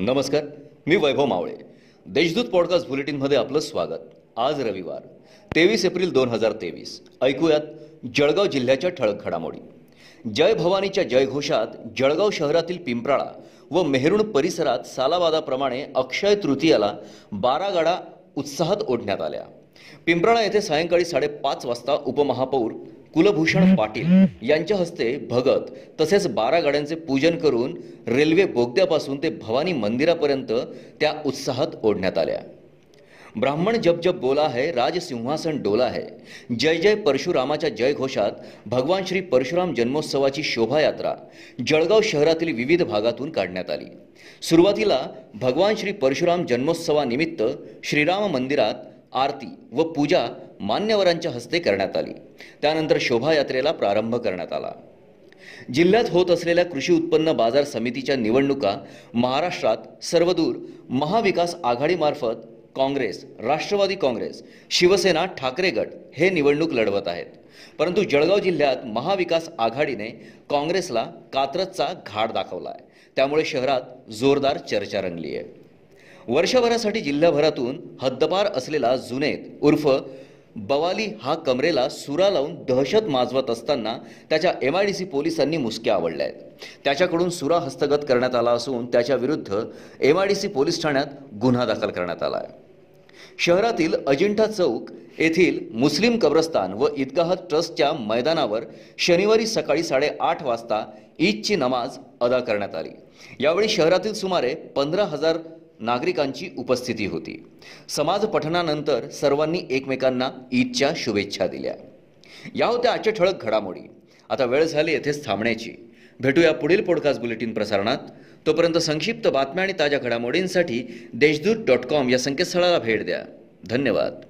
नमस्कार मी वैभव मावळे. देशदूत पॉडकास्ट बुलेटिनमध्ये आपलं स्वागत. आज रविवार तेवीस एप्रिल दोन हजार तेवीस. ऐकूयात जळगाव जिल्ह्याच्या ठळक घडामोडी. जय भवानीच्या जयघोषात जळगाव शहरातील पिंपराळा व मेहरुण परिसरात सालावादाप्रमाणे अक्षय तृतीयाला बारा गाडा उत्साहात ओढण्यात आल्या. पिंपराळा येथे सायंकाळी साडेपाच वाजता उपमहापौर कुलभूषण पाटील यांच्या हस्ते भगत तसेच बारा गाड्यांचे पूजन करून रेल्वे बोगद्यापासून ते भवानी मंदिरापर्यंत त्या उत्साहात ओढण्यात आल्या. ब्राह्मण जब जब बोला है राज सिंहासन डोला है. जय जय परशुरामाच्या जय घोषात भगवान श्री परशुराम जन्मोत्सवाची शोभायात्रा जळगाव शहरातील विविध भागातून काढण्यात आली. सुरुवातीला भगवान श्री परशुराम जन्मोत्सवानिमित्त श्रीराम मंदिरात आरती व पूजा मान्यवरांच्या हस्ते करण्यात आली. त्यानंतर शोभायात्रेला प्रारंभ करण्यात आला. जिल्ह्यात होत असलेल्या कृषी उत्पन्न बाजार समितीच्या निवडणुका महाराष्ट्रात सर्वदूर महाविकास आघाडीमार्फत काँग्रेस राष्ट्रवादी काँग्रेस शिवसेना ठाकरे गट हे निवडणूक लढवत आहेत. परंतु जळगाव जिल्ह्यात महाविकास आघाडीने काँग्रेसला कात्रजचा घाट दाखवला आहे त्यामुळे शहरात जोरदार चर्चा रंगली आहे वर्षभरासाठी जिल्ह्याभरातून हद्दपार असलेला जुनेद उर्फ बवाली हा कमरेला सुरा लावून दहशत माजवत असताना त्याच्या एम आय डी सी पोलिसांनी मुसक्या आवडल्या आहेत त्याच्याकडून सुरा हस्तगत करण्यात आला असून त्याच्या विरुद्ध M I D C police ठाण्यात गुन्हा दाखल करण्यात आला आहे शहरातील अजिंठा चौक येथील मुस्लिम कब्रस्तान व ईदगाह ट्रस्टच्या मैदानावर शनिवारी सकाळी साडेआठ वाजता ईदची नमाज अदा करण्यात आली. यावेळी शहरातील सुमारे पंधरा हजार नागरिकांची उपस्थिती होती. समाज पठणानंतर सर्वांनी एकमेकांना ईदच्या शुभेच्छा दिल्या. या होत्या आजच्या ठळक घडामोडी. आता वेळ झाली येथेच थांबण्याची. भेटूया पुढील पॉडकास्ट बुलेटिन प्रसारणात. तोपर्यंत संक्षिप्त बातम्या आणि ताज्या घडामोडींसाठी देशदूत डॉट कॉम या संकेतस्थळाला भेट द्या. धन्यवाद.